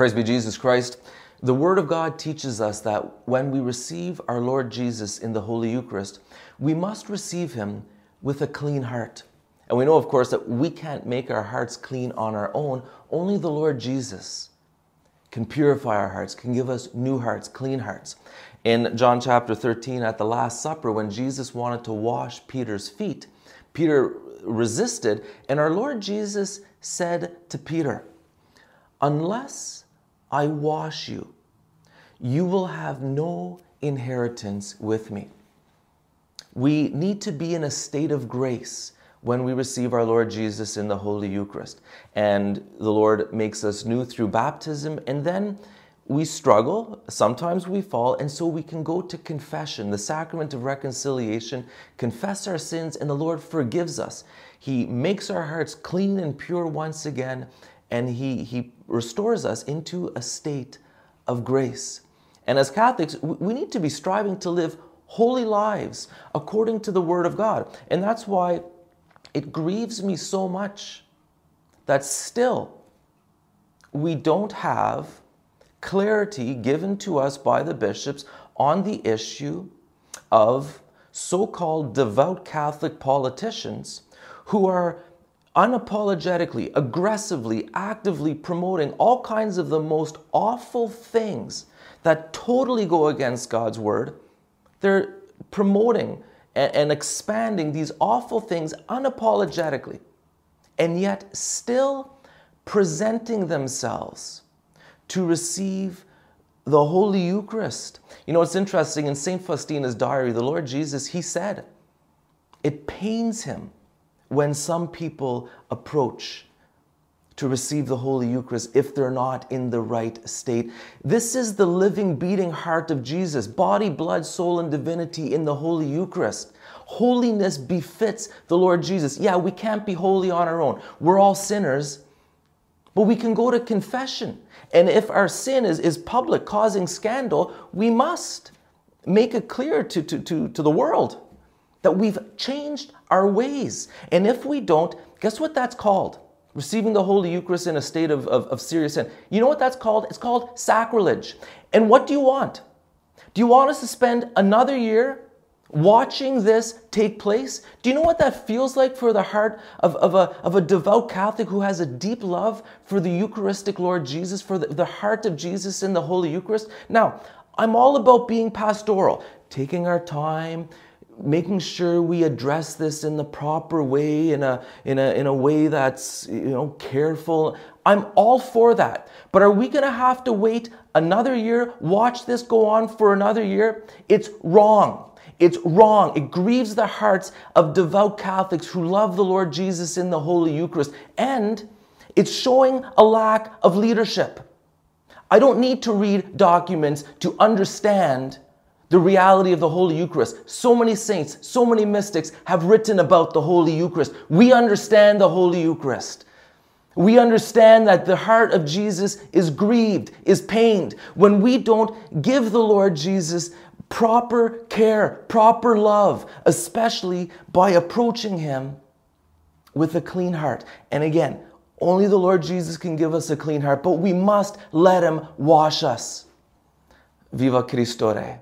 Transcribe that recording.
Praise be Jesus Christ. The Word of God teaches us that when we receive our Lord Jesus in the Holy Eucharist, we must receive Him with a clean heart. And we know, of course, that we can't make our hearts clean on our own. Only the Lord Jesus can purify our hearts, can give us new hearts, clean hearts. In John chapter 13, at the Last Supper, when Jesus wanted to wash Peter's feet, Peter resisted, and our Lord Jesus said to Peter, Unless I wash you, you will have no inheritance with me. We need to be in a state of grace when we receive our Lord Jesus in the Holy Eucharist. And the Lord makes us new through baptism, and then we struggle, sometimes we fall, and so we can go to confession, the sacrament of reconciliation, confess our sins, and the Lord forgives us. He makes our hearts clean and pure once again, and He, he restores us into a state of grace. And as Catholics, we need to be striving to live holy lives according to the Word of God. And that's why it grieves me so much that still we don't have clarity given to us by the bishops on the issue of so called devout Catholic politicians who are unapologetically, aggressively, actively promoting all kinds of the most awful things that totally go against God's word. They're promoting and, expanding these awful things unapologetically, and yet still presenting themselves to receive the Holy Eucharist. You know, it's interesting in St. Faustina's diary, the Lord Jesus, he said, it pains him when some people approach to receive the Holy Eucharist if they're not in the right state. This is the living, beating heart of Jesus, body, blood, soul, and divinity in the Holy Eucharist. Holiness befits the Lord Jesus. Yeah, we can't be holy on our own. We're all sinners, but we can go to confession. And if our sin is, is public, causing scandal, we must make it clear to, to, to, to the world that we've changed our ways. And if we don't, guess what that's called? receiving the Holy Eucharist in a state of, of, of, serious sin. You know what that's called? It's called sacrilege. And what do you want? Do you want us to spend another year watching this take place? Do you know what that feels like for the heart of, of, a, of a devout Catholic who has a deep love for the Eucharistic Lord Jesus, for the, the heart of Jesus in the Holy Eucharist? Now, I'm all about being pastoral, taking our time, making sure we address this in the proper way, in a, in a, in a way that's you know, careful. I'm all for that. But are we going to have to wait another year, watch this go on for another year? It's wrong. It's wrong. It grieves the hearts of devout Catholics who love the Lord Jesus in the Holy Eucharist. And it's showing a lack of leadership. I don't need to read documents to understand the reality of the Holy Eucharist. So many saints, so many mystics have written about the Holy Eucharist. We understand the Holy Eucharist. We understand that the heart of Jesus is grieved, is pained when we don't give the Lord Jesus proper care, proper love, especially by approaching Him with a clean heart. And again, only the Lord Jesus can give us a clean heart, but we must let Him wash us. Viva Cristo Rey.